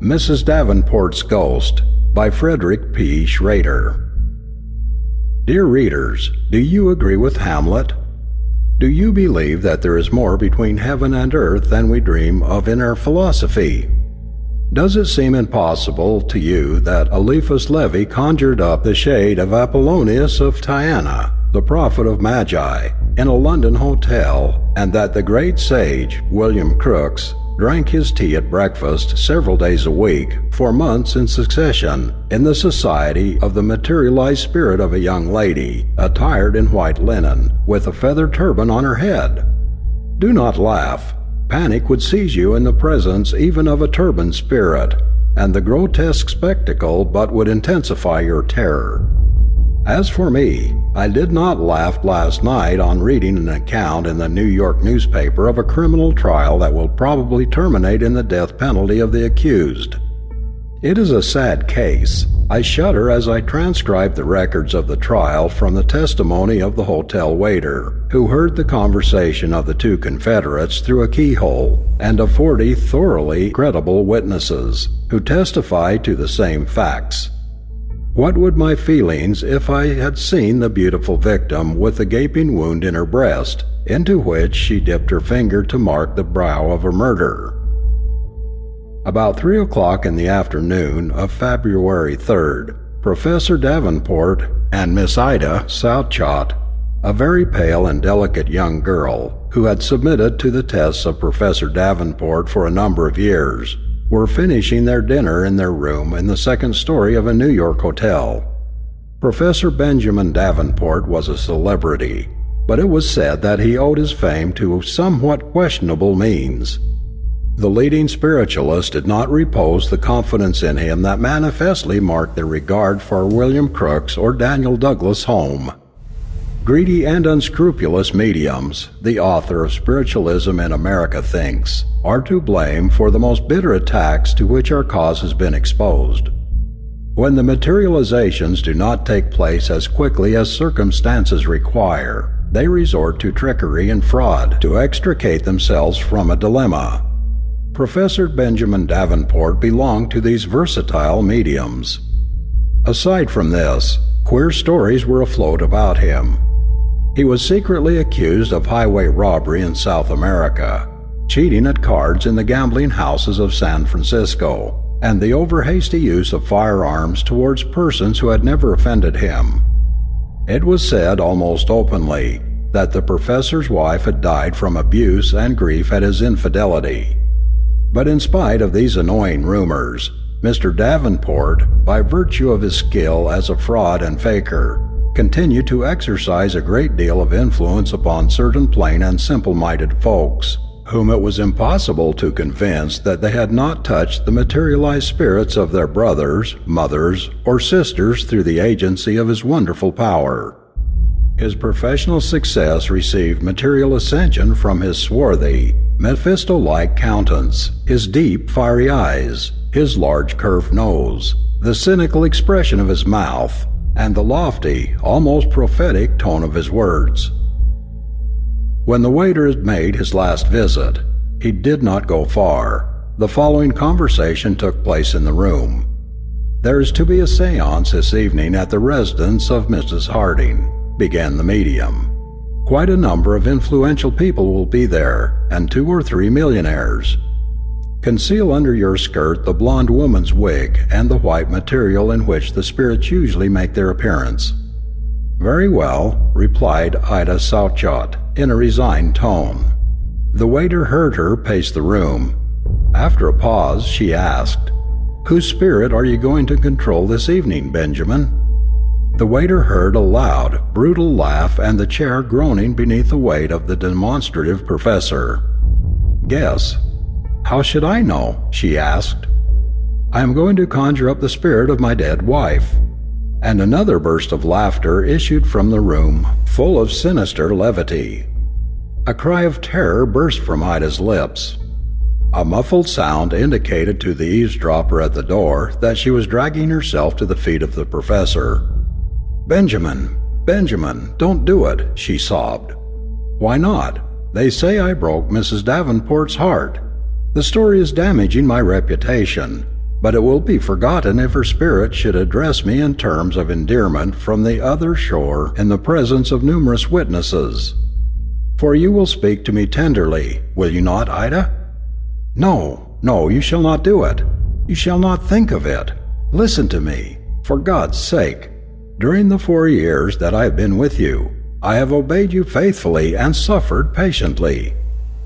Mrs. Davenport's Ghost by Frederick P. Schrader. Dear readers, do you agree with Hamlet? Do you believe that there is more between heaven and earth than we dream of in our philosophy? Does it seem impossible to you that Eliphas Levi conjured up the shade of Apollonius of Tyana, the prophet of Magi, in a London hotel, and that the great sage, William Crookes, drank his tea at breakfast several days a week, for months in succession, in the society of the materialized spirit of a young lady, attired in white linen, with a feather turban on her head. Do not laugh. Panic would seize you in the presence even of a turbaned spirit, and the grotesque spectacle but would intensify your terror. As for me, I did not laugh last night on reading an account in the New York newspaper of a criminal trial that will probably terminate in the death penalty of the accused. It is a sad case. I shudder as I transcribe the records of the trial from the testimony of the hotel waiter, who heard the conversation of the two Confederates through a keyhole, and of forty thoroughly credible witnesses, who testify to the same facts. What would my feelings if I had seen the beautiful victim with the gaping wound in her breast, into which she dipped her finger to mark the brow of her murderer? About three o'clock in the afternoon of February 3rd, Professor Davenport and Miss Ida Southcott, a very pale and delicate young girl who had submitted to the tests of Professor Davenport for a number of years, were finishing their dinner in their room in the second story of a New York hotel. Professor Benjamin Davenport was a celebrity, but it was said that he owed his fame to somewhat questionable means. The leading spiritualists did not repose the confidence in him that manifestly marked their regard for William Crookes or Daniel Douglas Home. Greedy and unscrupulous mediums, the author of Spiritualism in America thinks, are to blame for the most bitter attacks to which our cause has been exposed. When the materializations do not take place as quickly as circumstances require, they resort to trickery and fraud to extricate themselves from a dilemma. Professor Benjamin Davenport belonged to these versatile mediums. Aside from this, queer stories were afloat about him, he was secretly accused of highway robbery in South America, cheating at cards in the gambling houses of San Francisco, and the over hasty use of firearms towards persons who had never offended him. It was said almost openly that the professor's wife had died from abuse and grief at his infidelity. But in spite of these annoying rumors, Mr. Davenport, by virtue of his skill as a fraud and faker, continued to exercise a great deal of influence upon certain plain and simple minded folks, whom it was impossible to convince that they had not touched the materialized spirits of their brothers, mothers, or sisters through the agency of his wonderful power. His professional success received material ascension from his swarthy, Mephisto like countenance, his deep, fiery eyes, his large curved nose, the cynical expression of his mouth, and the lofty, almost prophetic tone of his words. When the waiter had made his last visit, he did not go far. The following conversation took place in the room. There is to be a seance this evening at the residence of Mrs. Harding, began the medium. Quite a number of influential people will be there, and two or three millionaires. Conceal under your skirt the blonde woman's wig and the white material in which the spirits usually make their appearance. Very well, replied Ida Southcott in a resigned tone. The waiter heard her pace the room. After a pause, she asked, Whose spirit are you going to control this evening, Benjamin? The waiter heard a loud, brutal laugh and the chair groaning beneath the weight of the demonstrative professor. Guess, how should I know? she asked. I am going to conjure up the spirit of my dead wife. And another burst of laughter issued from the room, full of sinister levity. A cry of terror burst from Ida's lips. A muffled sound indicated to the eavesdropper at the door that she was dragging herself to the feet of the professor. Benjamin, Benjamin, don't do it, she sobbed. Why not? They say I broke Mrs. Davenport's heart. The story is damaging my reputation. but it will be forgotten if her spirit should address me in terms of endearment from the other shore in the presence of numerous witnesses. For you will speak to me tenderly, will you not, Ida? No, no, you shall not do it. You shall not think of it. Listen to me, for God's sake. During the four years that I have been with you, I have obeyed you faithfully and suffered patiently.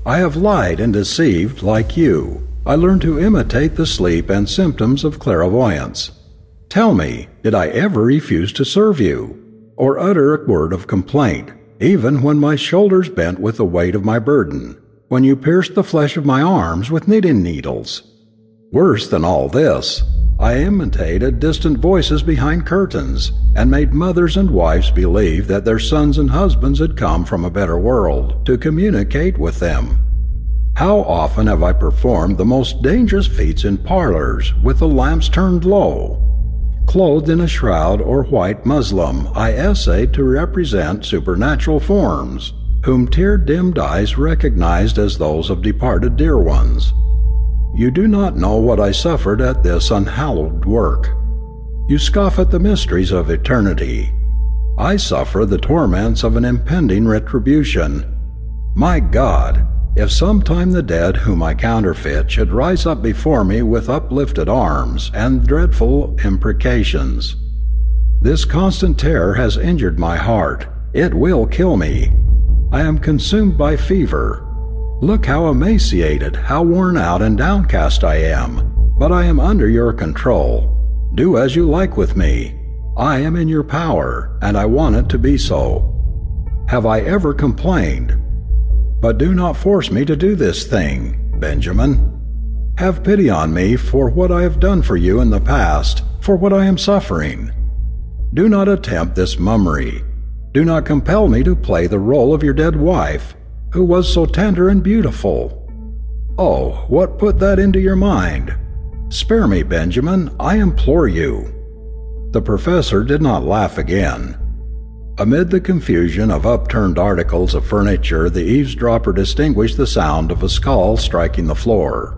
I have lied and deceived like you. I learned to imitate the sleep and symptoms of clairvoyance. Tell me, did I ever refuse to serve you, or utter a word of complaint, even when my shoulders bent with the weight of my burden, when you pierced the flesh of my arms with knitting needles? Worse than all this, I imitated distant voices behind curtains, and made mothers and wives believe that their sons and husbands had come from a better world to communicate with them. How often have I performed the most dangerous feats in parlors with the lamps turned low? Clothed in a shroud or white muslin, I essayed to represent supernatural forms, whom tear dimmed eyes recognized as those of departed dear ones. You do not know what I suffered at this unhallowed work. You scoff at the mysteries of eternity. I suffer the torments of an impending retribution. My God, if sometime the dead whom I counterfeit should rise up before me with uplifted arms and dreadful imprecations, this constant terror has injured my heart. It will kill me. I am consumed by fever. Look how emaciated, how worn out and downcast I am. But I am under your control. Do as you like with me. I am in your power, and I want it to be so. Have I ever complained? But do not force me to do this thing, Benjamin. Have pity on me for what I have done for you in the past, for what I am suffering. Do not attempt this mummery. Do not compel me to play the role of your dead wife, who was so tender and beautiful. Oh, what put that into your mind? Spare me, Benjamin, I implore you. The professor did not laugh again. Amid the confusion of upturned articles of furniture, the eavesdropper distinguished the sound of a skull striking the floor.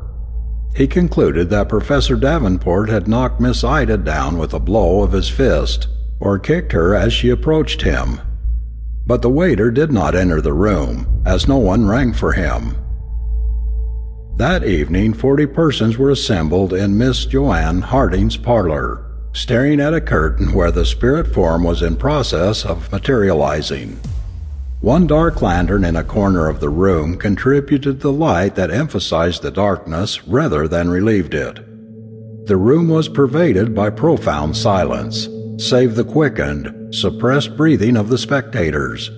He concluded that Professor Davenport had knocked Miss Ida down with a blow of his fist, or kicked her as she approached him. But the waiter did not enter the room, as no one rang for him. That evening, forty persons were assembled in Miss Joanne Harding's parlor staring at a curtain where the spirit form was in process of materializing. One dark lantern in a corner of the room contributed the light that emphasized the darkness rather than relieved it. The room was pervaded by profound silence, save the quickened, suppressed breathing of the spectators.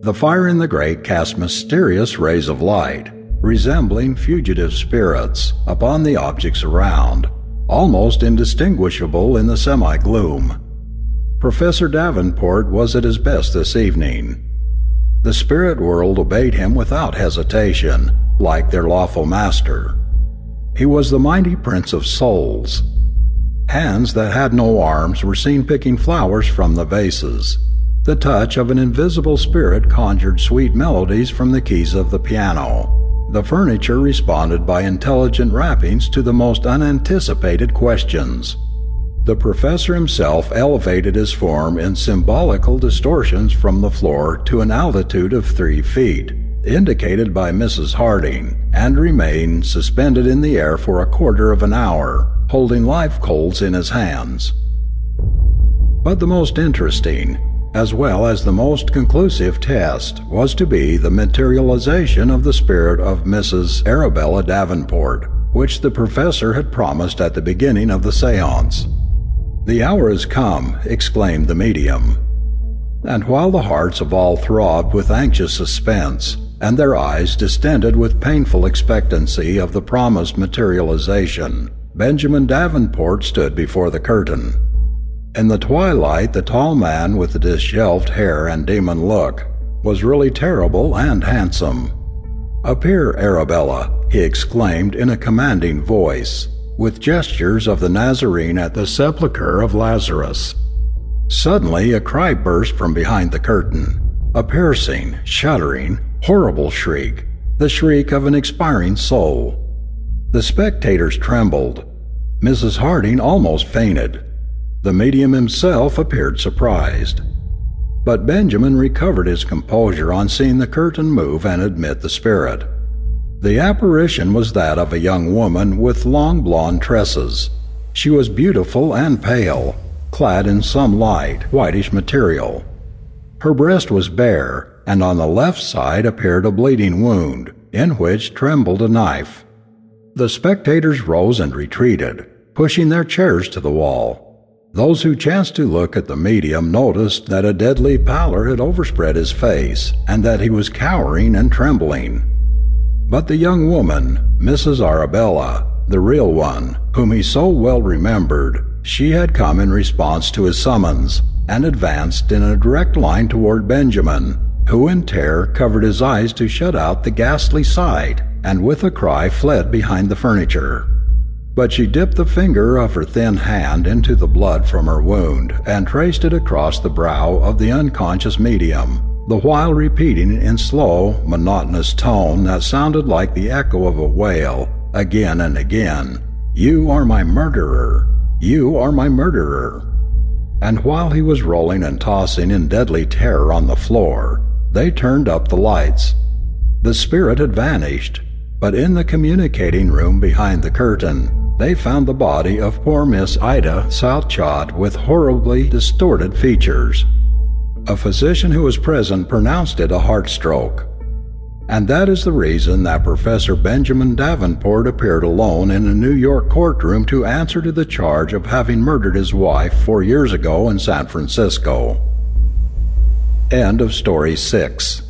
The fire in the grate cast mysterious rays of light, resembling fugitive spirits, upon the objects around, almost indistinguishable in the semi gloom. Professor Davenport was at his best this evening. The spirit world obeyed him without hesitation, like their lawful master. He was the mighty prince of souls. Hands that had no arms were seen picking flowers from the vases. The touch of an invisible spirit conjured sweet melodies from the keys of the piano. The furniture responded by intelligent rappings to the most unanticipated questions. The professor himself elevated his form in symbolical distortions from the floor to an altitude of three feet, indicated by Mrs. Harding, and remained suspended in the air for a quarter of an hour, holding live coals in his hands. But the most interesting, as well as the most conclusive test was to be the materialization of the spirit of Mrs. Arabella Davenport, which the professor had promised at the beginning of the seance. The hour has come, exclaimed the medium. And while the hearts of all throbbed with anxious suspense, and their eyes distended with painful expectancy of the promised materialization, Benjamin Davenport stood before the curtain. In the twilight, the tall man with the disheveled hair and demon look was really terrible and handsome. Appear, Arabella, he exclaimed in a commanding voice, with gestures of the Nazarene at the sepulchre of Lazarus. Suddenly, a cry burst from behind the curtain a piercing, shuddering, horrible shriek, the shriek of an expiring soul. The spectators trembled. Mrs. Harding almost fainted. The medium himself appeared surprised. But Benjamin recovered his composure on seeing the curtain move and admit the spirit. The apparition was that of a young woman with long blonde tresses. She was beautiful and pale, clad in some light, whitish material. Her breast was bare, and on the left side appeared a bleeding wound, in which trembled a knife. The spectators rose and retreated, pushing their chairs to the wall. Those who chanced to look at the medium noticed that a deadly pallor had overspread his face, and that he was cowering and trembling. But the young woman, Mrs. Arabella, the real one, whom he so well remembered, she had come in response to his summons, and advanced in a direct line toward Benjamin, who in terror covered his eyes to shut out the ghastly sight and with a cry fled behind the furniture. But she dipped the finger of her thin hand into the blood from her wound and traced it across the brow of the unconscious medium, the while repeating in slow, monotonous tone that sounded like the echo of a wail, again and again, You are my murderer! You are my murderer! And while he was rolling and tossing in deadly terror on the floor, they turned up the lights. The spirit had vanished, but in the communicating room behind the curtain, they found the body of poor Miss Ida Southcott with horribly distorted features. A physician who was present pronounced it a heart stroke. And that is the reason that Professor Benjamin Davenport appeared alone in a New York courtroom to answer to the charge of having murdered his wife four years ago in San Francisco. End of story 6.